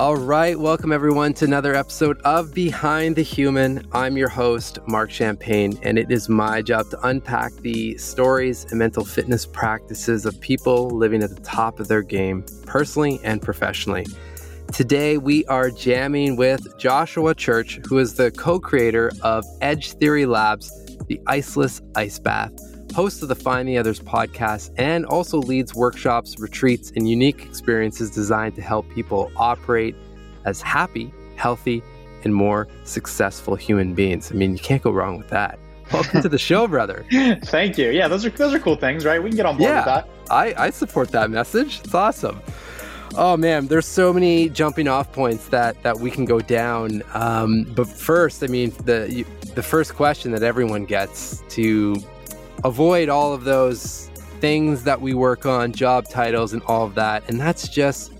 All right, welcome everyone to another episode of Behind the Human. I'm your host, Mark Champagne, and it is my job to unpack the stories and mental fitness practices of people living at the top of their game, personally and professionally. Today, we are jamming with Joshua Church, who is the co creator of Edge Theory Labs, the Iceless Ice Bath host of the Find the Others podcast, and also leads workshops, retreats, and unique experiences designed to help people operate as happy, healthy, and more successful human beings. I mean, you can't go wrong with that. Welcome to the show, brother. Thank you. Yeah, those are those are cool things, right? We can get on board yeah, with that. I, I support that message. It's awesome. Oh man, there's so many jumping off points that that we can go down. Um, but first, I mean, the the first question that everyone gets to avoid all of those things that we work on, job titles, and all of that. And that's just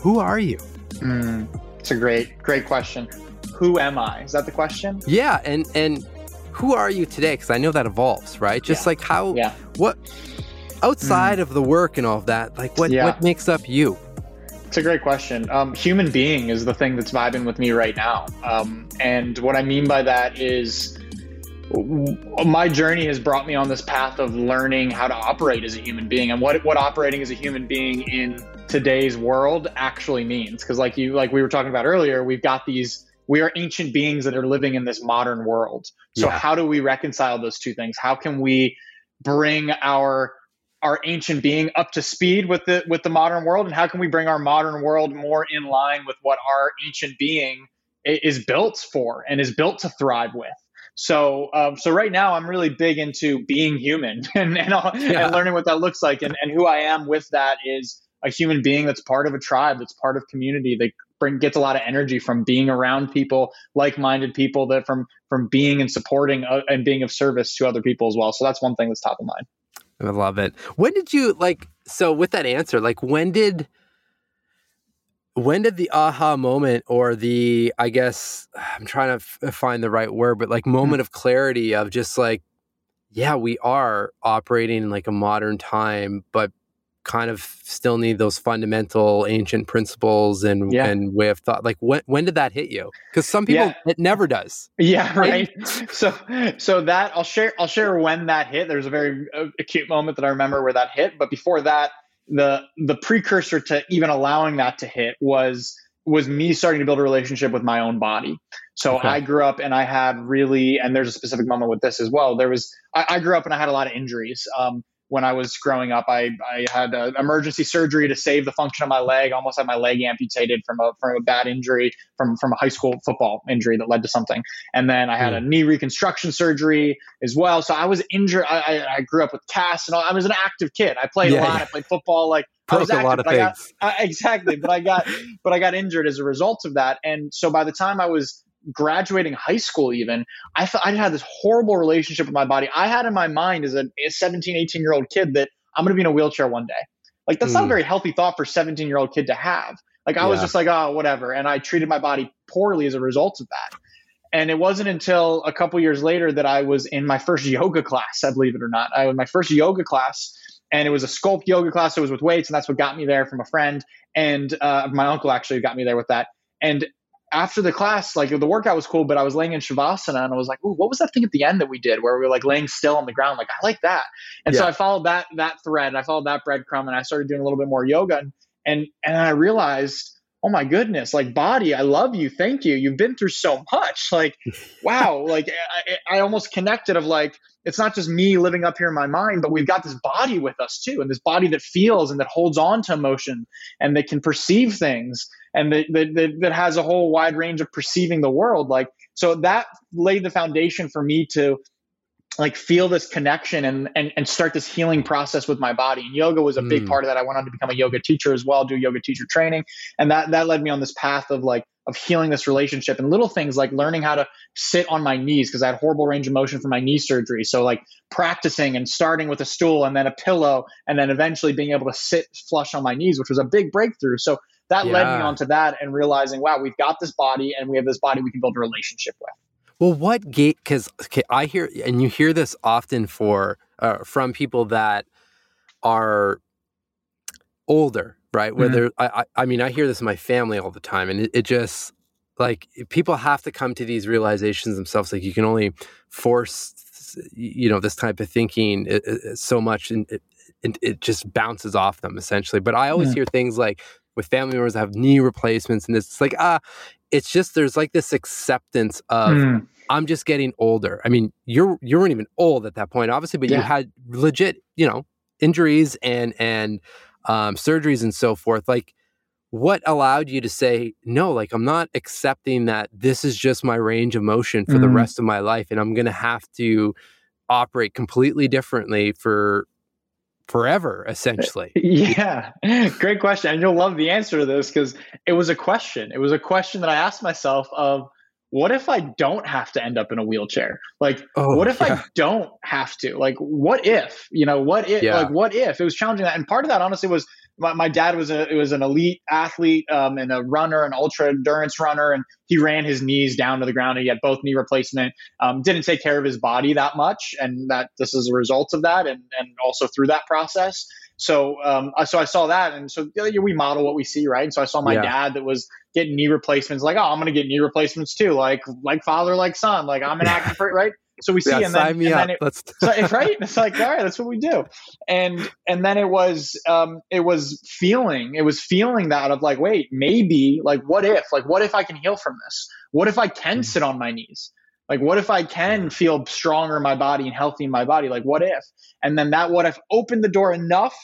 who are you? Mm, it's a great, great question. Who am I? Is that the question? Yeah, and and who are you today? Because I know that evolves, right? Just yeah. like how, yeah. what outside mm. of the work and all of that, like what yeah. what makes up you? It's a great question. Um, human being is the thing that's vibing with me right now, um, and what I mean by that is my journey has brought me on this path of learning how to operate as a human being and what what operating as a human being in today's world actually means. Because like you like we were talking about earlier we've got these we are ancient beings that are living in this modern world. So yeah. how do we reconcile those two things? How can we bring our our ancient being up to speed with the with the modern world? And how can we bring our modern world more in line with what our ancient being is built for and is built to thrive with so, um, so right now I'm really big into being human and and, yeah. and, learning what that looks like, and, and who I am with that is a human being that's part of a tribe, that's part of community, that bring gets a lot of energy from being around people, like-minded people, that from from being and supporting uh, and being of service to other people as well. So that's one thing that's top of mind. I love it. When did you like? So with that answer, like when did when did the aha moment or the i guess i'm trying to f- find the right word but like hmm. moment of clarity of just like yeah we are operating in like a modern time but kind of still need those fundamental ancient principles and yeah. and way of thought like when when did that hit you because some people yeah. it never does yeah right so so that i'll share i'll share when that hit there's a very uh, acute moment that i remember where that hit but before that the the precursor to even allowing that to hit was was me starting to build a relationship with my own body. So okay. I grew up and I had really, and there's a specific moment with this as well. There was, I, I grew up and I had a lot of injuries. Um, when I was growing up, I, I had an emergency surgery to save the function of my leg. Almost had my leg amputated from a from a bad injury from from a high school football injury that led to something. And then I had a hmm. knee reconstruction surgery as well. So I was injured. I, I, I grew up with casts and all. I was an active kid. I played yeah, a lot. Yeah. I played football. Like Broke I was active, a lot of things. Got, uh, exactly, but I got but I got injured as a result of that. And so by the time I was graduating high school even i thought i had this horrible relationship with my body i had in my mind as a, a 17 18 year old kid that i'm going to be in a wheelchair one day like that's mm. not a hmm. very healthy thought for 17 year old kid to have like i yeah. was just like oh whatever and i treated my body poorly as a result of that and it wasn't until a couple years later that i was in my first yoga class i believe it or not i was my first yoga class and it was a sculpt yoga class it was with weights and that's what got me there from a friend and uh, my uncle actually got me there with that and after the class, like the workout was cool, but I was laying in Shavasana and I was like, Ooh, what was that thing at the end that we did where we were like laying still on the ground? Like, I like that. And yeah. so I followed that, that thread I followed that breadcrumb and I started doing a little bit more yoga and, and, and I realized, oh my goodness, like body, I love you. Thank you. You've been through so much. Like, wow. Like I, I almost connected of like, it's not just me living up here in my mind, but we've got this body with us too. And this body that feels and that holds on to emotion and that can perceive things and that, that, that has a whole wide range of perceiving the world. Like, so that laid the foundation for me to like feel this connection and, and and start this healing process with my body. And yoga was a big mm. part of that. I went on to become a yoga teacher as well, do yoga teacher training. And that that led me on this path of like of healing this relationship and little things like learning how to sit on my knees because I had horrible range of motion from my knee surgery. So like practicing and starting with a stool and then a pillow and then eventually being able to sit flush on my knees, which was a big breakthrough. So that yeah. led me onto that and realizing, wow, we've got this body and we have this body we can build a relationship with. Well, what gate? Because okay, I hear and you hear this often for uh, from people that are older, right? Mm-hmm. Whether I, I, I mean, I hear this in my family all the time, and it, it just like people have to come to these realizations themselves. Like you can only force, you know, this type of thinking so much, and it, just bounces off them essentially. But I always Mm. hear things like with family members that have knee replacements, and it's like ah, it's just there's like this acceptance of Mm. I'm just getting older. I mean, you're you weren't even old at that point, obviously, but you had legit, you know, injuries and and um, surgeries and so forth. Like, what allowed you to say no? Like, I'm not accepting that this is just my range of motion for the Mhm. rest of my life, and I'm going to have to operate completely differently for forever, uh, essentially. Yeah, great question. And you'll love the answer to this because it was a question. It was a question that I asked myself of what if I don't have to end up in a wheelchair? Like, Oh, what if yeah. I don't have to? Like, what if? You know, what if? Yeah. Like, what if? It was challenging that, and part of that honestly was my, my dad was a it was an elite athlete um, and a runner, an ultra endurance runner, and he ran his knees down to the ground. And he had both knee replacement. Um, didn't take care of his body that much, and that this is a result of that, and and also through that process. So, um, I- so I saw that, and so we model what we see, right? And so I saw my Yeah. dad that was getting knee replacements, like, oh, I'm going to get knee replacements too, like like father, like son, like I'm an active, right? So we see, Yeah, and then, and then it, Let's. so it's right it's like all right that's what we do and and then it was um it was feeling it was feeling that of like wait maybe like what if like what if i can heal from this what if i can sit on my knees like what if i can feel stronger in my body and healthy in my body? Like what if? And then that what if opened the door enough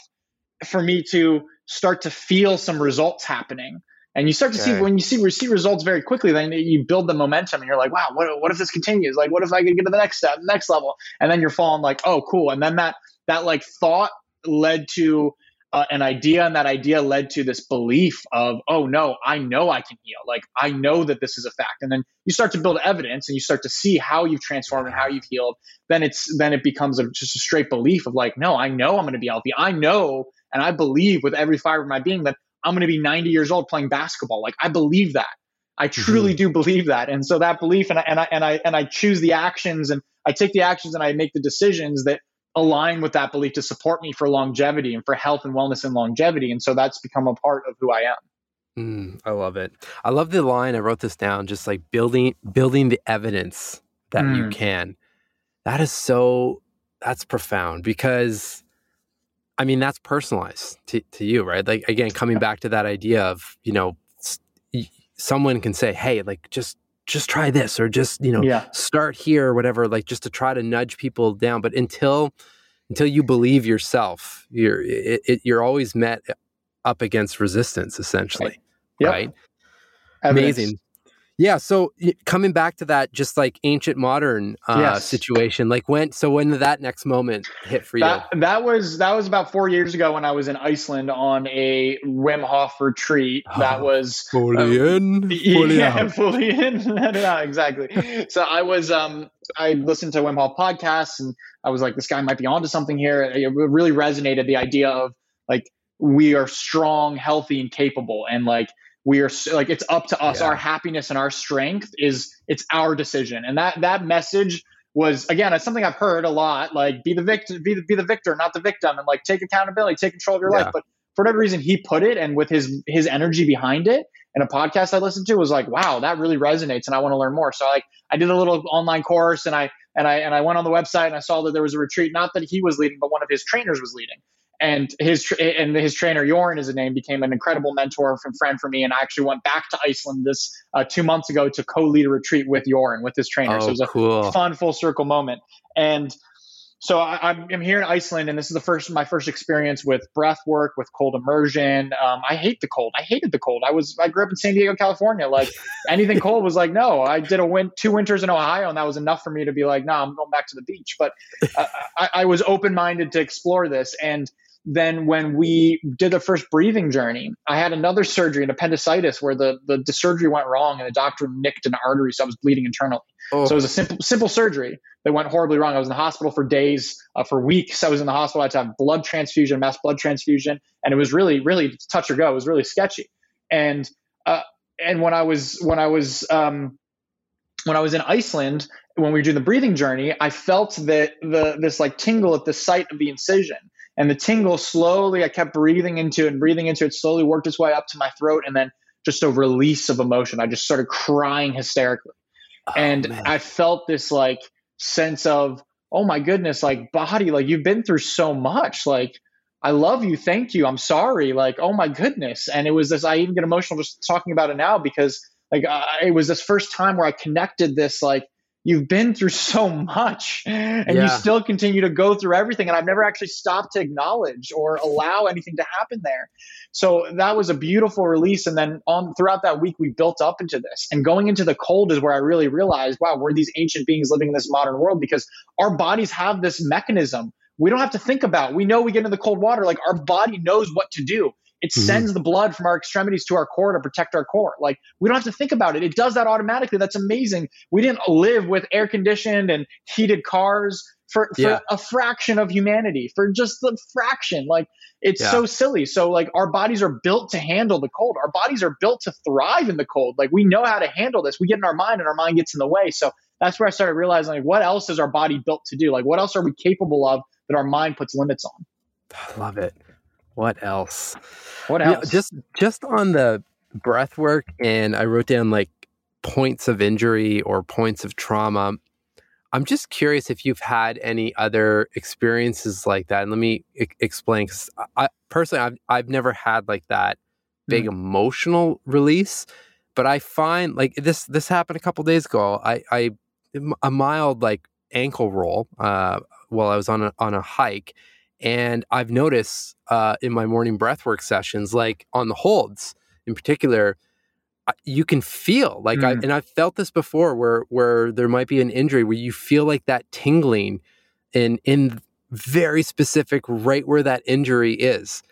for me to start to feel some results happening. And you start to see when you see see results very quickly then you build the momentum and you're like wow what, what if this continues? Like what if i could get to the next step next level? And then you're falling like oh cool. And then that that like thought led to uh, an idea and that idea led to this belief of oh no i know i can heal. Like i know that this is a fact. And then you start to build evidence and you start to see how you've transformed and how you've healed then it's then it becomes a, just a straight belief of like no i know i'm going to be healthy. I know and i believe with every fiber of my being that i'm going to be 90 years old playing basketball. Like i believe that. I truly do believe that. And so that belief and I, and I and i and i choose the actions and i take the actions and i make the decisions that align with that belief to support me for longevity and for health and wellness and longevity and so that's become a part of who i am Mm, I love it. I love the line. I wrote this down. Just like building, building the evidence that you Mm. can. That is so. That's profound because, I mean, that's personalized to, to you, right? Like again, coming back to that idea of you know, someone can say, "Hey, like just just try this," or just you know, yeah. start here or whatever like just to try to nudge people down. But until until you believe yourself you're it, it, you're always met up against resistance essentially Yep. right? Amazing yeah so coming back to that just like ancient modern uh Yes. situation like when so when did that next moment hit for you That, that was that was about four years ago when I was in Iceland on a Wim Hof retreat. That was fully in fully yeah, out fully in. yeah, exactly. So I was um I listened to Wim Hof podcasts and I was like, this guy might be onto something here. It really resonated the idea of like we are strong, healthy, and capable, and like we are like it's up to us. Yeah. Our happiness and our strength is it's our decision, and that that message was again it's something I've heard a lot. Like be the victor, be the, be the victor, not the victim, and like take accountability, take control of your Yeah. life. But for whatever reason, he put it, and with his his energy behind it, and a podcast I listened to was like, wow, that really resonates, and I want to learn more. So like I did a little online course, and I and I and I went on the website and I saw that there was a retreat, not that he was leading, but one of his trainers was leading. And his tra- and his trainer Jorn is a name became an incredible mentor and friend for me. And I actually went back to Iceland this uh, two months ago to co-lead a retreat with Jorn with his trainer. so it oh was a cool fun full circle moment. And so I, I'm I'm here in Iceland, and this is the first my first experience with breath work, with cold immersion. Um, I hate the cold. I hated the cold. I was I grew up in San Diego, California. Like anything cold was like no. I did a win two winters in Ohio, and that was enough for me to be like, no, I'm going back to the beach. But uh, I, I was open minded to explore this, and then when we did the first breathing journey, I had another surgery, an appendicitis, where the, the the surgery went wrong, and the doctor nicked an artery, so I was bleeding internally. oh, So it was a simple simple surgery that went horribly wrong. I was in the hospital for days, uh, for weeks. I was in the hospital. I had to have blood transfusion, mass blood transfusion, and it was really, really touch or go. It was really sketchy. And uh, and when I was when I was um, when I was in Iceland, when we were doing the breathing journey, I felt that the this like tingle at the site of the incision, And the tingle slowly, I kept breathing into it and breathing into it, slowly worked its way up to my throat. And then just a release of emotion. I just started crying hysterically. Oh, and man. I felt this like sense of, oh my goodness, like body, like you've been through so much. Like, I love you. Thank you. I'm sorry. Like, oh my goodness. And it was this, I even get emotional just talking about it now because like uh, it was this first time where I connected this, like, you've been through so much and yeah. you still continue to go through everything. And I've never actually stopped to acknowledge or allow anything to happen there. So that was a beautiful release. And then on throughout that week, we built up into this. And going into the cold is where I really realized, wow, we're these ancient beings living in this modern world because our bodies have this mechanism we don't have to think about. We know we get into the cold water. Like our body knows what to do. It mm-hmm. sends the blood from our extremities to our core to protect our core. Like we don't have to think about it. It does that automatically. That's amazing. We didn't live with air conditioned and heated cars for, for yeah. a fraction of humanity, for just the fraction. Like it's yeah. so silly. So like our bodies are built to handle the cold. Our bodies are built to thrive in the cold. Like we know how to handle this. We get in our mind and our mind gets in the way. So that's where I started realizing like what else is our body built to do? Like what else are we capable of that our mind puts limits on. I love it. What else? What else? just just on the breath work, and I wrote down like points of injury or points of trauma. I'm just curious if you've had any other experiences like that. And let me I- explain. Because I personally, I've I've never had like that big mm. emotional release, but I find like this this happened a couple days ago. I I a mild like ankle roll. Uh, while I was on a, on a hike. And I've noticed uh, in my morning breathwork sessions, like on the holds in particular, you can feel like mm. I and I've felt this before where where there might be an injury where you feel like that tingling in in very specific right where that injury is.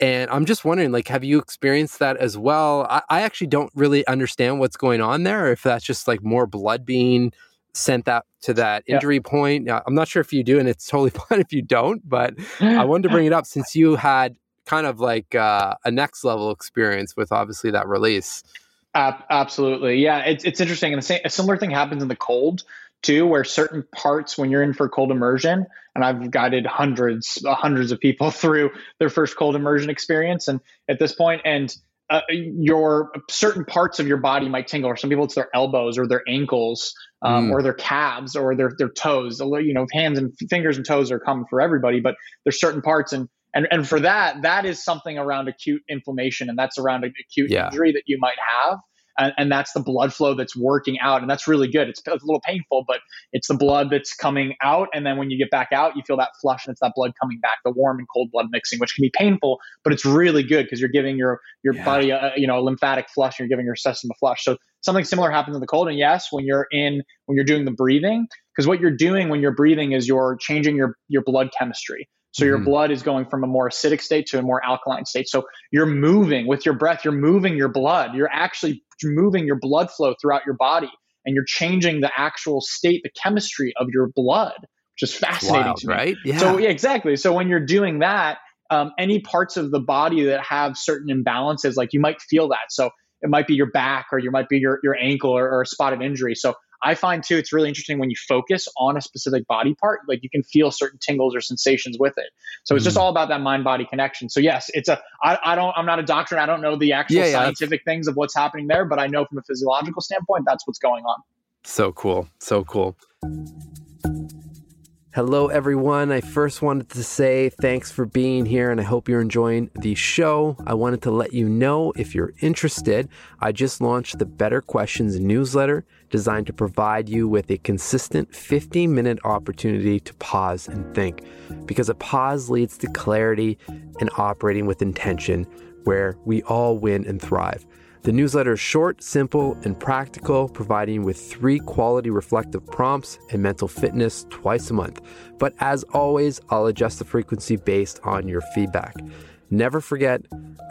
And I'm just wondering, like, have you experienced that as well? I, I actually don't really understand what's going on there, if that's just like more blood being sent that to that injury yeah. point. I'm not sure if you do, and it's totally fine if you don't, but I wanted to bring it up since you had kind of like uh, a next level experience with obviously that release. absolutely. Yeah, it's, it's interesting. And a similar thing happens in the cold too, where certain parts, when you're in for cold immersion, and I've guided hundreds, hundreds of people through their first cold immersion experience. And at this point, and uh, your certain parts of your body might tingle, or some people it's their elbows or their ankles um, mm. or their calves or their their toes. You know, hands and fingers and toes are common for everybody, but there's certain parts and and and for that, that is something around acute inflammation, and that's around an acute yeah. injury that you might have and, and, that's the blood flow that's working out and that's really good. It's a little painful but it's the blood that's coming out and then when you get back out you feel that flush and it's that blood coming back the warm and cold blood mixing which can be painful but it's really good because you're giving your your yeah. body a, you know a lymphatic flush and you're giving your system a flush. So something similar happens in the cold and yes when you're in when you're doing the breathing because what you're doing when you're breathing is you're changing your your blood chemistry so your mm-hmm. blood is going from a more acidic state to a more alkaline state. So you're moving with your breath, you're moving your blood. You're actually moving your blood flow throughout your body and you're changing the actual state, the chemistry of your blood, which is fascinating Wild, to me. Right? Yeah. So yeah, exactly. So when you're doing that, um, any parts of the body that have certain imbalances, like you might feel that. So it might be your back or you might be your, your ankle or, or a spot of injury. So I find too, it's really interesting when you focus on a specific body part, like you can feel certain tingles or sensations with it. So it's mm. just all about that mind body connection. So yes, it's a, I, I don't, I'm not a doctor. I don't know the actual yeah, scientific yeah, things of what's happening there, but I know from a physiological standpoint, that's what's going on. So cool. So cool. Hello, everyone. I first wanted to say thanks for being here and I hope you're enjoying the show. I wanted to let you know if you're interested, I just launched the Better Questions newsletter designed to provide you with a consistent 15 minute opportunity to pause and think. Because a pause leads to clarity and operating with intention, where we all win and thrive. The newsletter is short, simple, and practical, providing with three quality reflective prompts and mental fitness twice a month. But as always, I'll adjust the frequency based on your feedback. Never forget,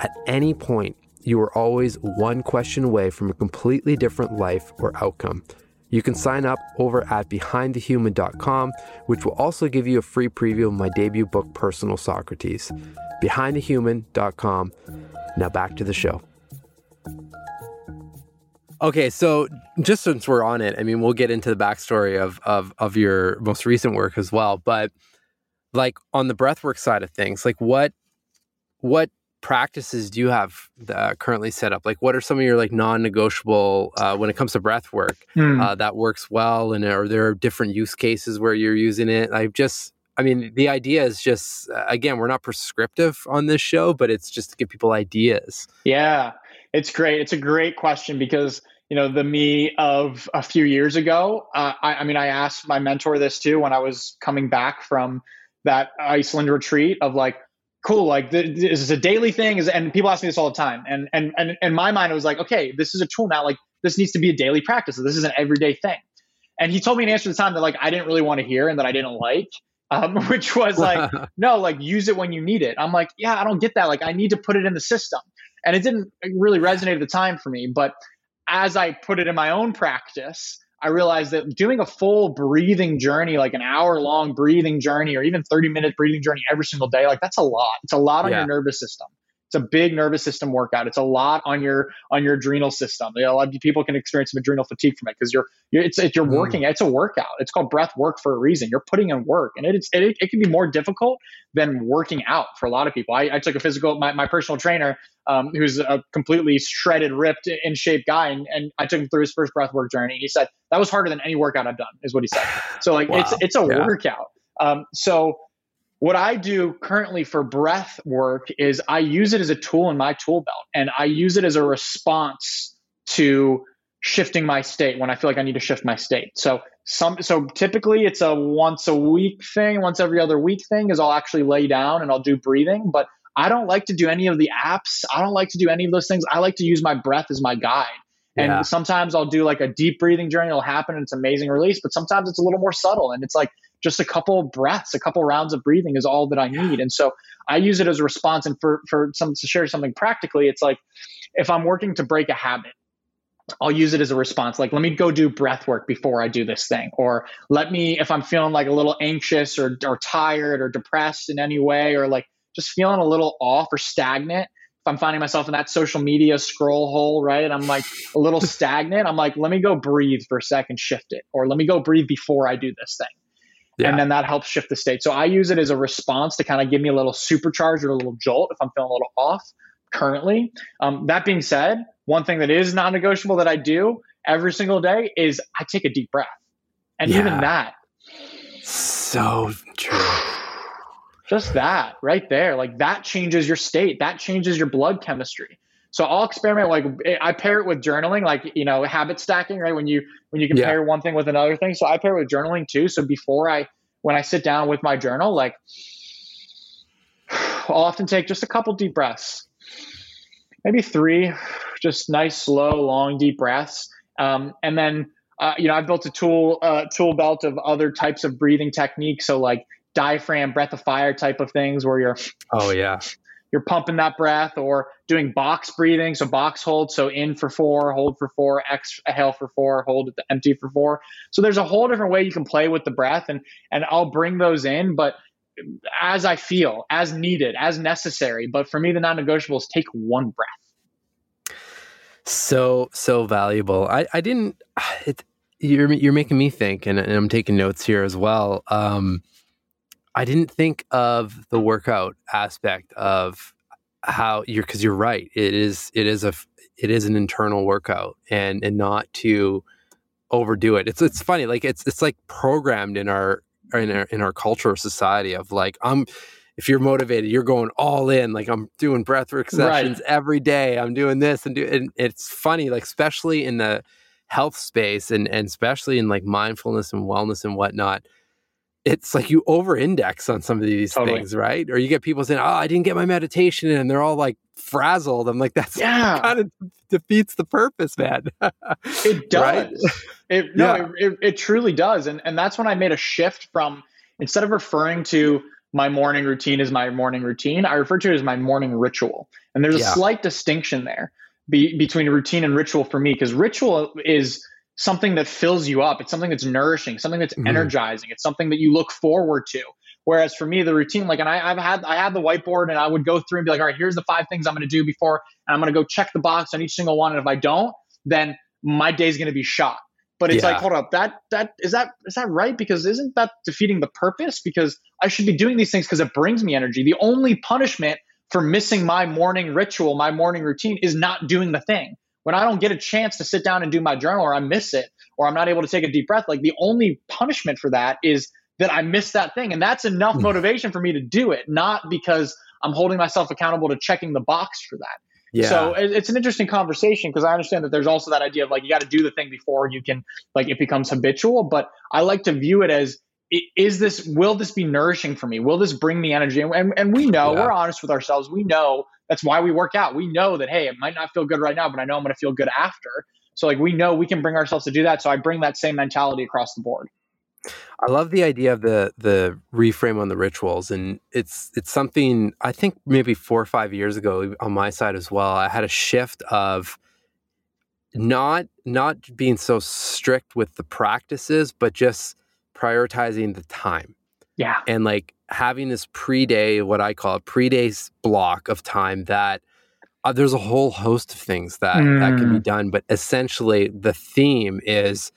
at any point, you are always one question away from a completely different life or outcome. You can sign up over at behindthehuman.com, which will also give you a free preview of my debut book, Personal Socrates. Behindthehuman.com. Now back to the show. Okay, so just since we're on it, I mean, we'll get into the backstory of of of your most recent work as well. But like on the breathwork side of things, like what what practices do you have uh, currently set up? Like, what are some of your like non-negotiable uh, when it comes to breath work hmm. uh, that works well? And are there different use cases where you're using it? I've just, I mean, the idea is just uh, again, we're not prescriptive on this show, but it's just to give people ideas. Yeah, it's great. It's a great question because you know the me of a few years ago. Uh, I, I mean, I asked my mentor this too when I was coming back from that Iceland retreat of like cool like this is a daily thing? Is and people ask me this all the time. And and and in my mind it was like okay this is a tool now like this needs to be a daily practice. This is an everyday thing. And he told me an answer at the time that like i didn't really want to hear and that i didn't like um, which was like no like use it when you need it. I'm like yeah i don't get that. Like i need to put it in the system. And it didn't really resonate at the time for me but as i put it in my own practice I realized that doing a full breathing journey, like an hour long breathing journey or even 30 minute breathing journey every single day, like that's a lot. It's a lot on yeah. your nervous system. It's a big nervous system workout. It's a lot on your on your adrenal system. You know, a lot of people can experience some adrenal fatigue from it because you're, you're it's, it's you're mm. working. It's a workout. It's called breath work for a reason. You're putting in work, and it's it, it can be more difficult than working out for a lot of people. I, I took a physical. My, my personal trainer, um, who's a completely shredded, ripped, in shape guy, and, and I took him through his first breath work journey. He said that was harder than any workout I've done. Is what he said. So like wow. it's it's a yeah. workout. Um, so what I do currently for breath work is I use it as a tool in my tool belt and I use it as a response to shifting my state when I feel like I need to shift my state. So some so typically it's a once a week thing, once every other week thing is I'll actually lay down and I'll do breathing, but I don't like to do any of the apps. I don't like to do any of those things. I like to use my breath as my guide. And yeah. sometimes I'll do like a deep breathing journey. It'll happen and it's amazing release, but sometimes it's a little more subtle and it's like just a couple of breaths, a couple rounds of breathing is all that I need. And so I use it as a response. And for, for some to share something practically, it's like if I'm working to break a habit, I'll use it as a response. Like, let me go do breath work before I do this thing. Or let me, if I'm feeling like a little anxious or, or tired or depressed in any way, or like just feeling a little off or stagnant, if I'm finding myself in that social media scroll hole, right? I'm like a little stagnant. I'm like, let me go breathe for a second, shift it. Or let me go breathe before I do this thing. Yeah. And then that helps shift the state. So I use it as a response to kind of give me a little supercharge or a little jolt if I'm feeling a little off currently. Um, that being said, one thing that is non negotiable that I do every single day is I take a deep breath. And yeah. even that. So true. Just that right there. Like that changes your state, that changes your blood chemistry. So I'll experiment like I pair it with journaling, like you know habit stacking, right? When you when you compare yeah. one thing with another thing. So I pair it with journaling too. So before I when I sit down with my journal, like I'll often take just a couple deep breaths, maybe three, just nice, slow, long, deep breaths, um, and then uh, you know I've built a tool uh, tool belt of other types of breathing techniques. So like diaphragm, breath of fire type of things, where you're oh yeah you're pumping that breath or doing box breathing. So box hold. So in for four, hold for four, exhale for four, hold at the empty for four. So there's a whole different way you can play with the breath and, and I'll bring those in, but as I feel, as needed, as necessary. But for me, the non-negotiables take one breath. So, so valuable. I, I didn't, it, you're, you're making me think, and, and I'm taking notes here as well. Um, I didn't think of the workout aspect of how you're because you're right. It is it is a it is an internal workout and and not to overdo it. It's it's funny like it's it's like programmed in our in our in our culture society of like I'm if you're motivated, you're going all in. Like I'm doing breathwork sessions right. every day. I'm doing this and do and it's funny, like especially in the health space and and especially in like mindfulness and wellness and whatnot it's like you over index on some of these totally. things, right? Or you get people saying, Oh, I didn't get my meditation in, and they're all like frazzled. I'm like, that's yeah. kind of defeats the purpose, man. it does. Right? It, no, yeah. it, it, it, truly does. And, and that's when I made a shift from instead of referring to my morning routine as my morning routine, I refer to it as my morning ritual. And there's a slight distinction there be, between routine and ritual for me, because ritual is something that fills you up. It's something that's nourishing, something that's mm-hmm. energizing. It's something that you look forward to. Whereas for me, the routine, like, and I, have had, I had the whiteboard and I would go through and be like, all right, here's the five things I'm going to do before, and I'm going to go check the box on each single one. And if I don't, then my day's going to be shot but it's Yeah. like hold up that that is that is that right because isn't that defeating the purpose because i should be doing these things because it brings me energy the only punishment for missing my morning ritual my morning routine is not doing the thing when i don't get a chance to sit down and do my journal or i miss it or i'm not able to take a deep breath like the only punishment for that is that i miss that thing and that's enough Hmm. motivation for me to do it not because i'm holding myself accountable to checking the box for that Yeah. so it's an interesting conversation because I understand that there's also that idea of like you got to do the thing before you can like it becomes habitual. But I like to view it as is this will this be nourishing for me? Will this bring me energy? And and, and we know Yeah. we're honest with ourselves. We know that's why we work out. We know that hey, it might not feel good right now, but I know I'm going to feel good after. So like we know we can bring ourselves to do that. So I bring that same mentality across the board. I love the idea of the the reframe on the rituals, and it's it's something I think maybe four or five years ago on my side as well. I had a shift of not not being so strict with the practices, but just prioritizing the time Yeah. and like having this pre-day, what I call a pre-day block of time that. Uh, there's a whole host of things that that can be done, but essentially the theme is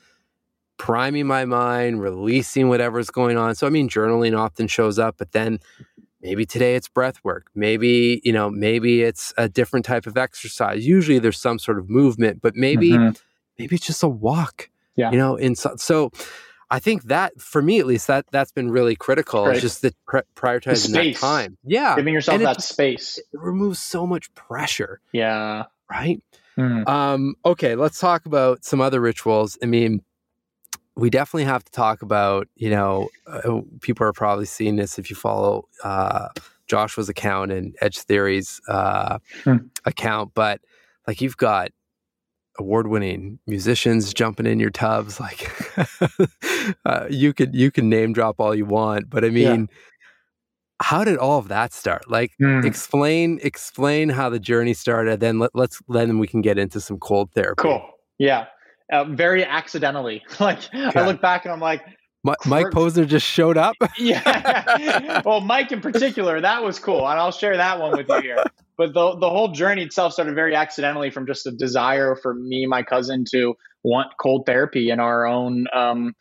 priming my mind, releasing whatever's going on. So I mean journaling often shows up, but then maybe today it's breath work. Maybe, you know, maybe it's a different type of exercise. Usually there's some sort of movement, but maybe Mhm. maybe it's just a walk. Yeah. You know, in so, so I think that for me at least that that's been really critical. Right. It's just the pri- prioritizing that space. time. Yeah. giving yourself and that just- space. It removes so much pressure, Yeah. right? Mhm. Um, okay, let's talk about some other rituals. I mean, we definitely have to talk about, you know, uh, people are probably seeing this if you follow uh, Joshua's account and Edge Theory's uh, Hmm. account, but like you've got award winning musicians jumping in your tubs like uh, you could you can name drop all you want but i Yeah. mean how did all of that start like Mm. explain explain how the journey started then let, let's then we can get into some cold therapy Cool. Yeah. Uh, very accidentally. Like I look back and I'm like, Mi- mike posner just showed up yeah. well, Mike in particular, that was cool, and I'll share that one with you here. But the the whole journey itself started very accidentally from just a desire for me, and my cousin, to want cold therapy in our own um,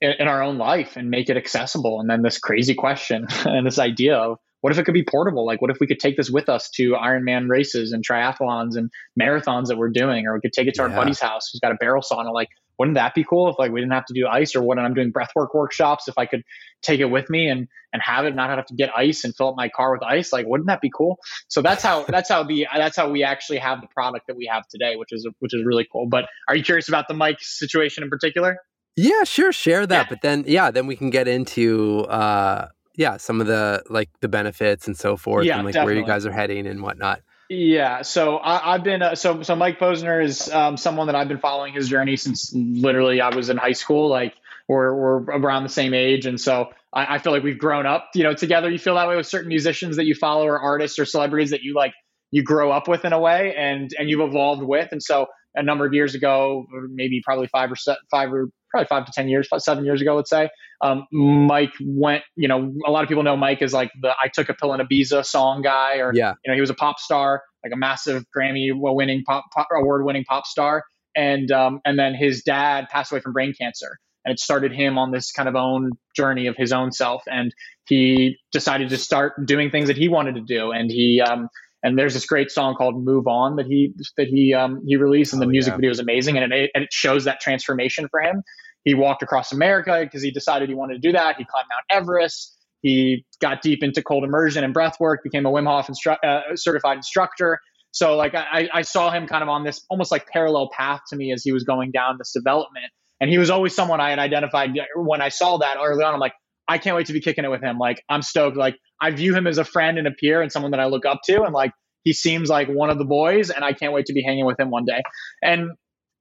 in, in our own life and make it accessible. And then this crazy question and this idea of what if it could be portable? Like, what if we could take this with us to Ironman races and triathlons and marathons that we're doing, or we could take it to our Yeah. buddy's house who's got a barrel sauna? Like, wouldn't that be cool if like we didn't have to do ice, or when I'm doing breathwork workshops, if I could take it with me and and have it, not have to get ice and fill up my car with ice? Like, wouldn't that be cool? So that's how that's how the that's how we actually have the product that we have today, which is which is really cool. But are you curious about the mic situation in particular? yeah sure share that Yeah. but then yeah then we can get into uh yeah some of the like the benefits and so forth Yeah, and like where you guys are heading and whatnot Yeah, so I, I've been uh, so so Mike Posner is um, someone that I've been following his journey since literally I was in high school. Like we're we're around the same age, and so I, I feel like we've grown up, you know, together. You feel that way with certain musicians that you follow, or artists, or celebrities that you like you grow up with in a way, and and you've evolved with. And so a number of years ago, maybe probably five or se- five or probably five to ten years, five, seven years ago, let's say, um, Mike went. You know, a lot of people know Mike as like the "I Took a Pill in Ibiza" song guy, or yeah you know, he was a pop star, like a massive Grammy winning pop, pop award winning pop star. And um, and then his dad passed away from brain cancer, and it started him on this kind of own journey of his own self. And he decided to start doing things that he wanted to do. And he um, and there's this great song called "Move On" that he that he um, he released, and the Oh, music yeah. video is amazing, and it and it shows that transformation for him. He walked across America because he decided he wanted to do that. He climbed Mount Everest. He got deep into cold immersion and breath work, became a Wim Hof instru- uh, certified instructor. So like I, I saw him kind of on this almost like parallel path to me as he was going down this development. And he was always someone I had identified when I saw that early on. I'm like, I can't wait to be kicking it with him. Like I'm stoked. Like I view him as a friend and a peer and someone that I look up to. And like he seems like one of the boys, and I can't wait to be hanging with him one day. And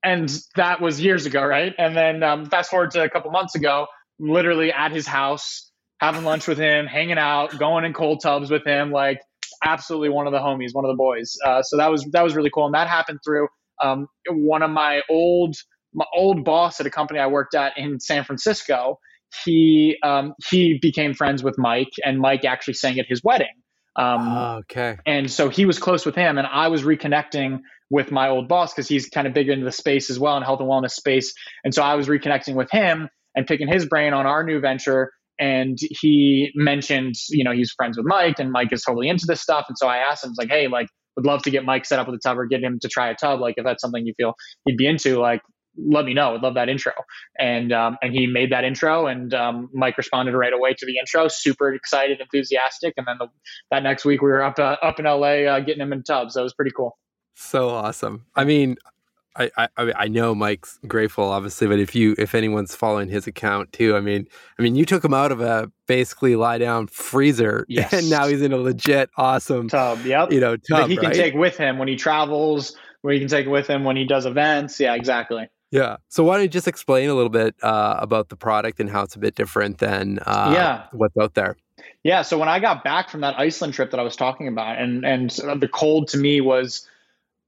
and that was years ago, right? And then um, fast forward to a couple months ago, literally at his house, having lunch with him, hanging out, going in cold tubs with him, like absolutely one of the homies, one of the boys. Uh, so that was that was really cool, and that happened through um, one of my old my old boss at a company I worked at in San Francisco. He um, he became friends with Mike, and Mike actually sang at his wedding. Um, Oh, okay and so he was close with him and i was reconnecting with my old boss because he's kind of big into the space as well in health and wellness space. And so I was reconnecting with him and picking his brain on our new venture. And he mentioned, you know, he's friends with Mike and Mike is totally into this stuff. And so I asked him, like, hey, like, would love to get Mike set up with a tub or get him to try a tub. Like, if that's something you feel he'd be into, like, let me know. I'd love that intro. And um, and he made that intro, and um, Mike responded right away to the intro, super excited, enthusiastic. And then the, that next week we were up uh, up in LA uh, getting him in tubs. So it was pretty cool. So awesome. I mean, I, I I know Mike's grateful, obviously, but if you if anyone's following his account too, I mean, I mean, you took him out of a basically lie down freezer, yes. and now he's in a legit awesome tub. Yep, you know, tub that he can right? take with him when he travels, where he can take with him when he does events. Yeah, exactly. Yeah. So why don't you just explain a little bit uh, about the product and how it's a bit different than uh, yeah. what's out there? Yeah. So when I got back from that Iceland trip that I was talking about, and and the cold to me was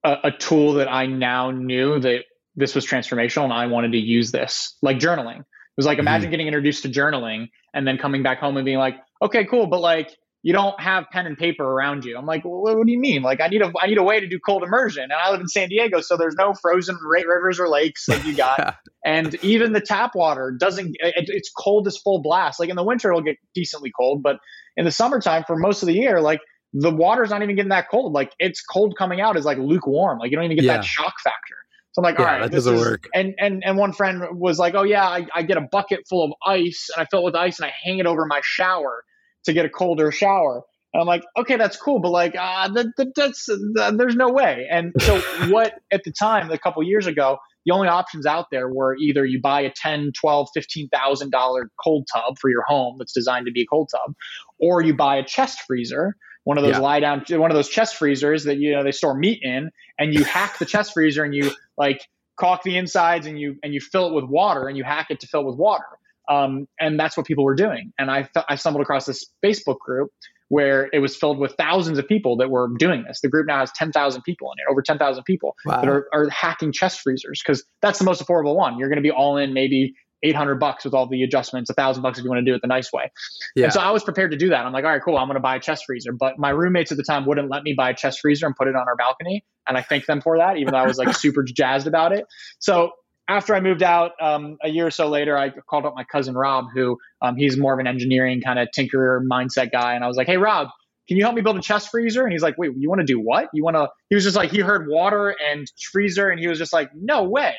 a, a tool that I now knew that this was transformational, and I wanted to use this, like journaling. It was like imagine mm-hmm. getting introduced to journaling and then coming back home and being like, okay, cool, but like you don't have pen and paper around you. I'm like, well, what do you mean? Like, I need a I need a way to do cold immersion, and I live in San Diego, so there's no frozen rivers or lakes like you got, and even the tap water doesn't. It, it's cold as full blast. Like in the winter, it'll get decently cold, but in the summertime, for most of the year, like the water's not even getting that cold. Like it's cold coming out is like lukewarm. Like you don't even get yeah. that shock factor. So I'm like, yeah, all right, that doesn't is, work. And and and one friend was like, oh yeah, I, I get a bucket full of ice and I fill it with ice and I hang it over my shower to get a colder shower. And I'm like, okay, that's cool, but like, uh, that, that, that's uh, there's no way. And so, what at the time, a couple years ago, the only options out there were either you buy a 10, 12, 15,000 dollar cold tub for your home that's designed to be a cold tub, or you buy a chest freezer, one of those yeah. lie down, one of those chest freezers that you know they store meat in, and you hack the chest freezer and you like caulk the insides and you and you fill it with water and you hack it to fill with water. Um, and that's what people were doing. And I, I stumbled across this Facebook group where it was filled with thousands of people that were doing this. The group now has 10,000 people in it, over 10,000 people wow. that are, are hacking chest freezers because that's the most affordable one. You're going to be all in maybe 800 bucks with all the adjustments, a thousand bucks if you want to do it the nice way. Yeah. And so I was prepared to do that. I'm like, all right, cool. I'm going to buy a chest freezer. But my roommates at the time wouldn't let me buy a chest freezer and put it on our balcony. And I thank them for that, even though I was like super jazzed about it. So after I moved out um, a year or so later, I called up my cousin Rob, who um, he's more of an engineering kind of tinkerer mindset guy, and I was like, "Hey, Rob, can you help me build a chest freezer?" And he's like, "Wait, you want to do what? You want to?" He was just like, he heard water and freezer, and he was just like, "No way."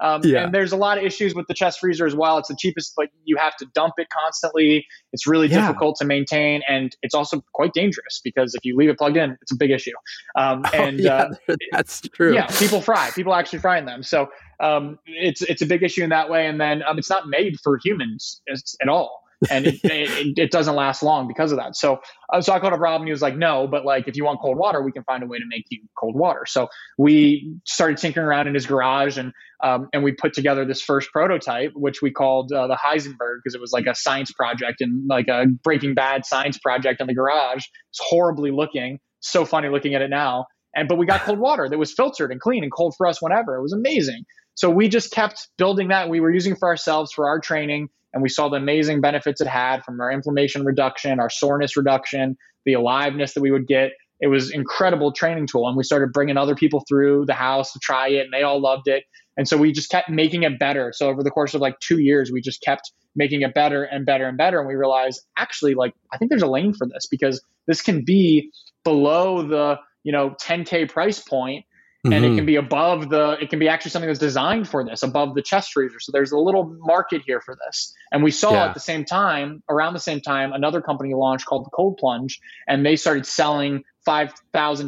Um, yeah. And there's a lot of issues with the chest freezer as well. It's the cheapest, but you have to dump it constantly. It's really yeah. difficult to maintain, and it's also quite dangerous because if you leave it plugged in, it's a big issue. Um, oh, and yeah, uh, that's true. Yeah, people fry. People actually fry in them. So um, it's it's a big issue in that way. And then um, it's not made for humans at all and it, it, it, doesn't last long because of that. So, uh, so I called up Rob and he was like, no, but like, if you want cold water, we can find a way to make you cold water. So we started tinkering around in his garage and, um, and we put together this first prototype, which we called uh, the Heisenberg because it was like a science project and like a Breaking Bad science project in the garage. It's horribly looking, so funny looking at it now. And, but we got cold water that was filtered and clean and cold for us whenever. It was amazing. So we just kept building that. We were using for ourselves for our training and we saw the amazing benefits it had from our inflammation reduction, our soreness reduction, the aliveness that we would get. It was incredible training tool, and we started bringing other people through the house to try it, and they all loved it. And so we just kept making it better. So over the course of like two years, we just kept making it better and better and better. And we realized actually, like I think there's a lane for this because this can be below the you know 10k price point and mm-hmm. it can be above the it can be actually something that's designed for this above the chest freezer. So there's a little market here for this. And we saw yeah. at the same time around the same time another company launched called the cold plunge and they started selling $5000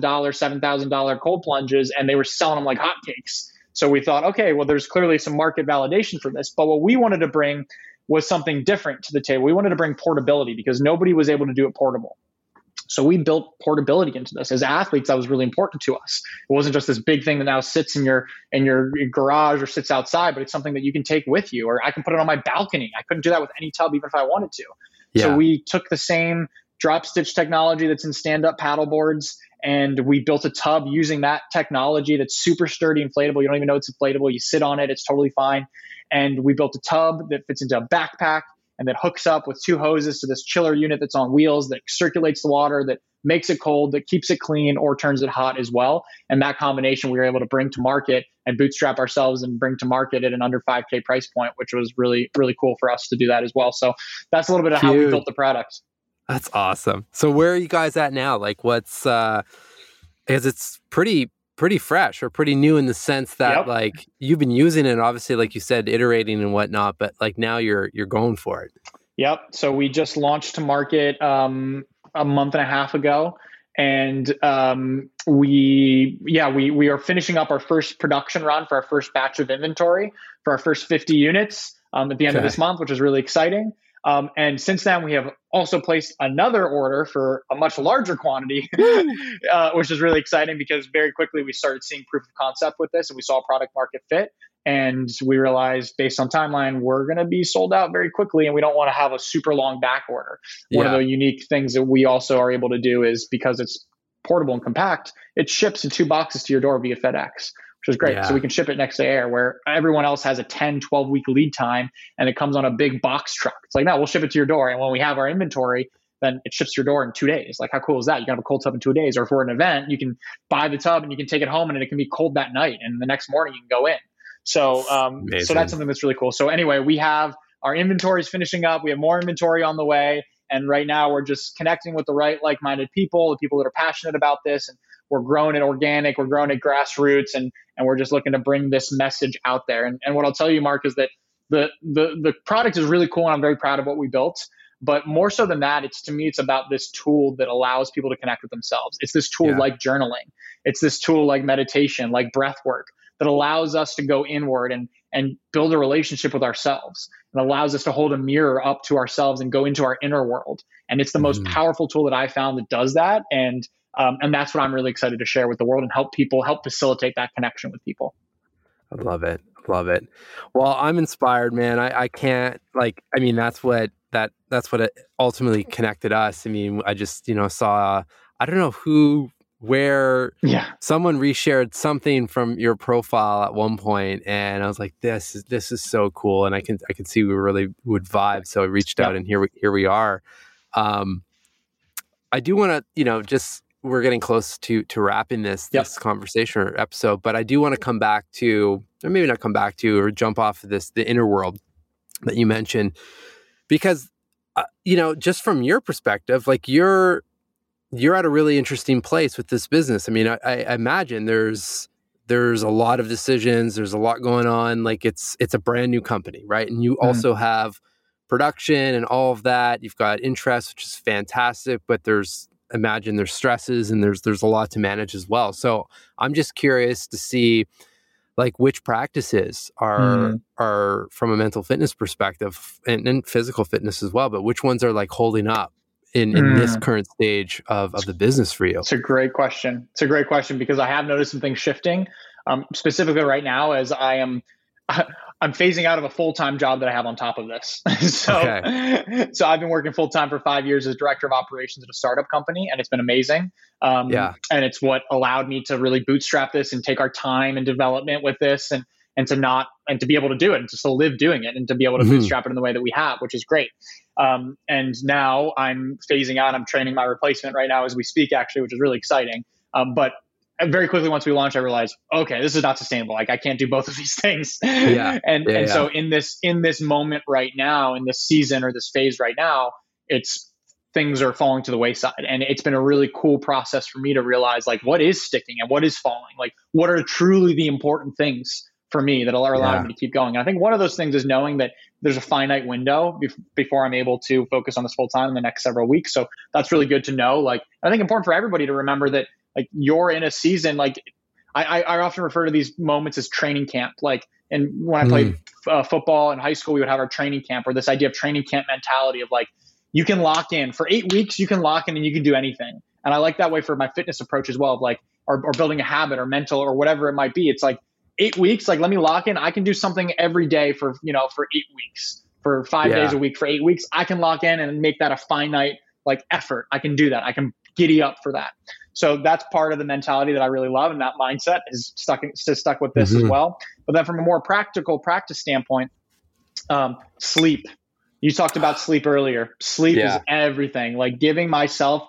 $7000 cold plunges and they were selling them like hotcakes. So we thought okay well there's clearly some market validation for this. But what we wanted to bring was something different to the table. We wanted to bring portability because nobody was able to do it portable so we built portability into this. As athletes, that was really important to us. It wasn't just this big thing that now sits in your in your garage or sits outside, but it's something that you can take with you. Or I can put it on my balcony. I couldn't do that with any tub, even if I wanted to. Yeah. So we took the same drop stitch technology that's in stand up paddle boards and we built a tub using that technology that's super sturdy, inflatable. You don't even know it's inflatable. You sit on it, it's totally fine. And we built a tub that fits into a backpack and that hooks up with two hoses to this chiller unit that's on wheels that circulates the water, that makes it cold, that keeps it clean, or turns it hot as well. And that combination we were able to bring to market and bootstrap ourselves and bring to market at an under 5K price point, which was really, really cool for us to do that as well. So that's a little bit of how we built the product. That's awesome. So where are you guys at now? Like what's uh because it's pretty pretty fresh or pretty new in the sense that yep. like you've been using it obviously like you said iterating and whatnot but like now you're you're going for it yep so we just launched to market um, a month and a half ago and um, we yeah we we are finishing up our first production run for our first batch of inventory for our first 50 units um, at the end okay. of this month which is really exciting um, and since then, we have also placed another order for a much larger quantity, uh, which is really exciting because very quickly we started seeing proof of concept with this and we saw product market fit. And we realized based on timeline, we're going to be sold out very quickly and we don't want to have a super long back order. One of the unique things that we also are able to do is because it's portable and compact, it ships in two boxes to your door via FedEx which is great. Yeah. So we can ship it next day air where everyone else has a 10, 12 week lead time and it comes on a big box truck. It's like, no, we'll ship it to your door. And when we have our inventory, then it ships your door in two days. Like, how cool is that? You can have a cold tub in two days. Or for an event, you can buy the tub and you can take it home and it can be cold that night. And the next morning you can go in. So, um, so that's something that's really cool. So anyway, we have our inventory is finishing up. We have more inventory on the way. And right now we're just connecting with the right like-minded people, the people that are passionate about this and we're growing it organic, we're growing it grassroots, and and we're just looking to bring this message out there. And and what I'll tell you, Mark, is that the the the product is really cool, and I'm very proud of what we built. But more so than that, it's to me, it's about this tool that allows people to connect with themselves. It's this tool yeah. like journaling. It's this tool like meditation, like breath work that allows us to go inward and and build a relationship with ourselves and allows us to hold a mirror up to ourselves and go into our inner world. And it's the most mm-hmm. powerful tool that I found that does that. And um, and that's what I'm really excited to share with the world and help people, help facilitate that connection with people. I love it. Love it. Well, I'm inspired, man. I, I can't like, I mean, that's what, that, that's what ultimately connected us. I mean, I just, you know, saw, I don't know who, where yeah. someone reshared something from your profile at one point and I was like, this is, this is so cool. And I can, I can see we really would vibe. So I reached out and here we, here we are. Um, I do want to, you know, just we're getting close to to wrapping this yep. this conversation or episode, but I do want to come back to, or maybe not come back to, or jump off of this the inner world that you mentioned, because uh, you know, just from your perspective, like you're you're at a really interesting place with this business. I mean, I, I imagine there's there's a lot of decisions, there's a lot going on. Like it's it's a brand new company, right? And you mm. also have production and all of that. You've got interest, which is fantastic, but there's imagine there's stresses and there's there's a lot to manage as well. So I'm just curious to see like which practices are mm. are from a mental fitness perspective and, and, physical fitness as well, but which ones are like holding up in, in mm. this current stage of, of the business for you? It's a great question. It's a great question because I have noticed some things shifting. Um, specifically right now as I am I'm phasing out of a full time job that I have on top of this. so, okay. so I've been working full time for five years as director of operations at a startup company, and it's been amazing. Um, yeah, and it's what allowed me to really bootstrap this and take our time and development with this, and and to not and to be able to do it and to still live doing it and to be able to mm-hmm. bootstrap it in the way that we have, which is great. Um, and now I'm phasing out. I'm training my replacement right now as we speak, actually, which is really exciting. Um, but very quickly once we launched, I realized, okay, this is not sustainable. Like I can't do both of these things. Yeah. and yeah, and yeah. so in this in this moment right now, in this season or this phase right now, it's things are falling to the wayside. And it's been a really cool process for me to realize like what is sticking and what is falling. Like what are truly the important things for me that are allowing yeah. me to keep going. And I think one of those things is knowing that there's a finite window before I'm able to focus on this full time in the next several weeks. So that's really good to know. Like I think important for everybody to remember that like you're in a season like I, I often refer to these moments as training camp. Like, and when I played mm. uh, football in high school, we would have our training camp or this idea of training camp mentality of like, you can lock in for eight weeks, you can lock in and you can do anything. And I like that way for my fitness approach as well of like, or, or building a habit or mental or whatever it might be. It's like eight weeks, like, let me lock in. I can do something every day for, you know, for eight weeks, for five yeah. days a week, for eight weeks. I can lock in and make that a finite like effort. I can do that. I can giddy up for that. So that's part of the mentality that I really love, and that mindset is stuck in, stuck with this mm-hmm. as well. But then from a more practical practice standpoint, um, sleep. You talked about sleep earlier. Sleep yeah. is everything. Like giving myself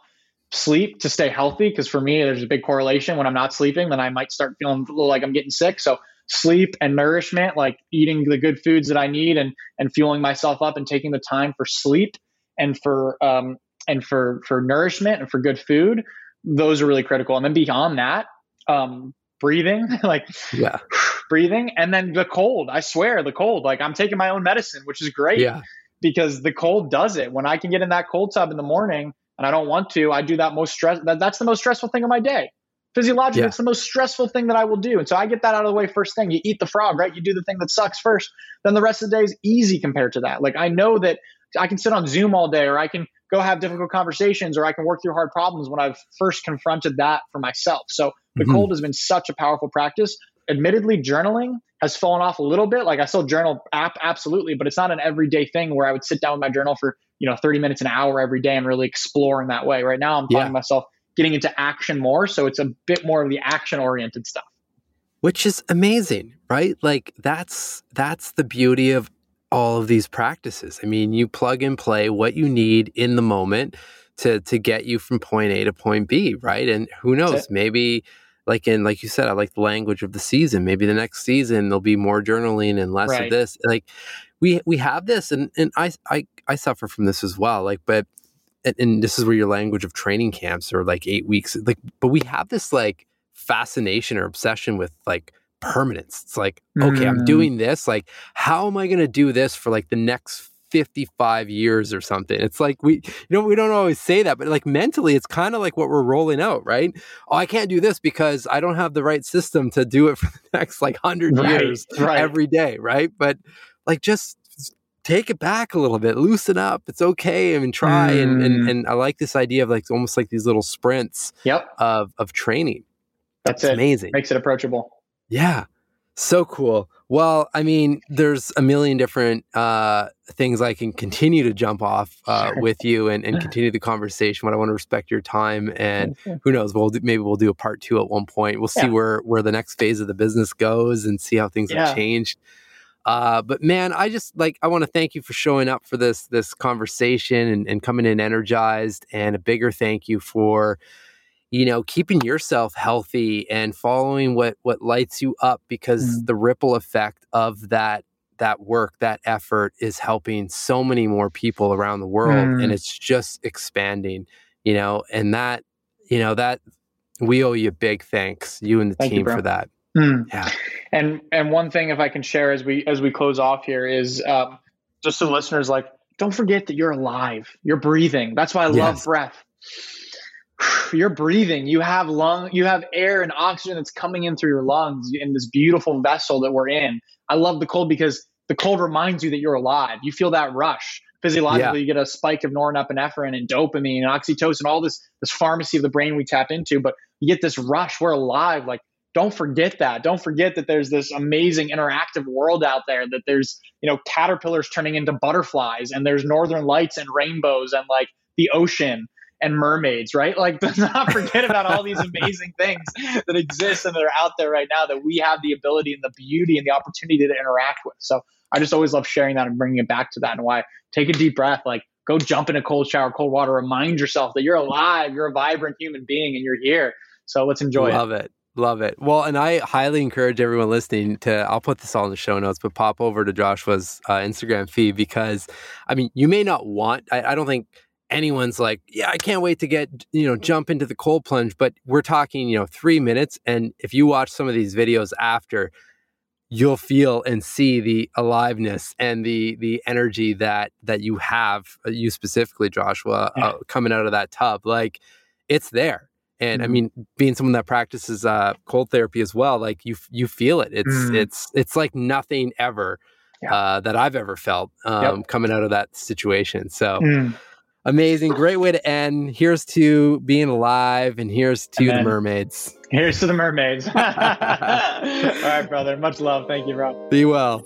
sleep to stay healthy because for me there's a big correlation. When i'm not sleeping then i might start feeling like i'm getting sick. So sleep and nourishment like eating the good foods that i need and and fueling myself up and taking the time for sleep and for um and for for nourishment and for good food those are really critical. And then beyond that um breathing like yeah. breathing and then the cold. I swear the cold. Like i'm taking my own medicine which is great yeah. because the cold does it. When i can get in that cold tub in the morning and I don't want to, I do that most stress. That, that's the most stressful thing of my day. Physiologically, yeah. it's the most stressful thing that I will do. And so I get that out of the way first thing. You eat the frog, right? You do the thing that sucks first. Then the rest of the day is easy compared to that. Like I know that I can sit on Zoom all day or I can go have difficult conversations or I can work through hard problems when I've first confronted that for myself. So the mm-hmm. cold has been such a powerful practice. Admittedly, journaling has fallen off a little bit. Like I still journal app absolutely, but it's not an everyday thing where I would sit down with my journal for you know 30 minutes an hour every day and really explore in that way. Right now i'm finding yeah. myself getting into action more so it's a bit more of the action oriented stuff. Which is amazing right? Like that's that's the beauty of all of these practices. I mean you plug and play what you need in the moment to to get you from point a to point b right? And who knows? maybe like in like you said i like the language of the season. Maybe the next season there'll be more journaling and less right. of this. Like we we have this and and I I I suffer from this as well like but and, and this is where your language of training camps are like 8 weeks like but we have this like fascination or obsession with like permanence it's like okay mm. I'm doing this like how am I going to do this for like the next 55 years or something. It's like we, you know, we don't always say that, but like mentally, it's kind of like what we're rolling out, right? Oh, I can't do this because I don't have the right system to do it for the next like 100 right, years right. every day, right? But like just take it back a little bit, loosen up. It's okay. I mean, try. Mm. And, and, mm. and I like this idea of like almost like these little sprints yep. of, of training. That's, That's amazing. Makes it approachable. Yeah. So cool. Well, I mean, there's a million different uh, things I can continue to jump off uh, sure. with you and, and continue the conversation. But I want to respect your time, and who knows? We'll do, maybe we'll do a part two at one point. We'll see yeah. where where the next phase of the business goes and see how things yeah. have changed. Uh, but man, I just like I want to thank you for showing up for this this conversation and, and coming in energized, and a bigger thank you for you know keeping yourself healthy and following what what lights you up because mm. the ripple effect of that that work that effort is helping so many more people around the world mm. and it's just expanding you know and that you know that we owe you big thanks you and the Thank team you, for that Mm. Yeah. And and one thing, if I can share as we as we close off here, is um, just to listeners, like don't forget that you're alive. You're breathing. That's why I yes. love breath. You're breathing. You have lung. You have air and oxygen that's coming in through your lungs in this beautiful vessel that we're in. I love the cold because the cold reminds you that you're alive. You feel that rush physiologically. Yeah. You get a spike of norepinephrine and dopamine and oxytocin, all this this pharmacy of the brain we tap into. But you get this rush. We're alive. Like don't forget that. Don't forget that there's this amazing interactive world out there, that there's, you know, caterpillars turning into butterflies and there's northern lights and rainbows and like the ocean and mermaids, right? Like, do not forget about all these amazing things that exist and that are out there right now that we have the ability and the beauty and the opportunity to interact with. So I just always love sharing that and bringing it back to that and why take a deep breath, like go jump in a cold shower, cold water, remind yourself that you're alive, you're a vibrant human being and you're here. So let's enjoy Love it. it. Love it. Well, and I highly encourage everyone listening to, I'll put this all in the show notes, but pop over to Joshua's uh, Instagram feed because, I mean, you may not want, I, I, don't think anyone's like, yeah, I can't wait to get, you know, jump into the cold plunge, but we're talking, you know, three minutes. And if you watch some of these videos after, you'll feel and see the aliveness and the the energy that that you have uh, you specifically joshua uh, coming out of that tub like it's there and mm-hmm. I mean, being someone that practices uh, cold therapy as well, like you you feel it. It's mm. it's it's like nothing ever yeah. uh, that I've ever felt um, yep. coming out of that situation. So. Mm. Amazing. Great way to end. Here's to being alive, and here's to Amen. the mermaids. Here's to the mermaids. All right, brother. Much love. Thank you, bro. Be well.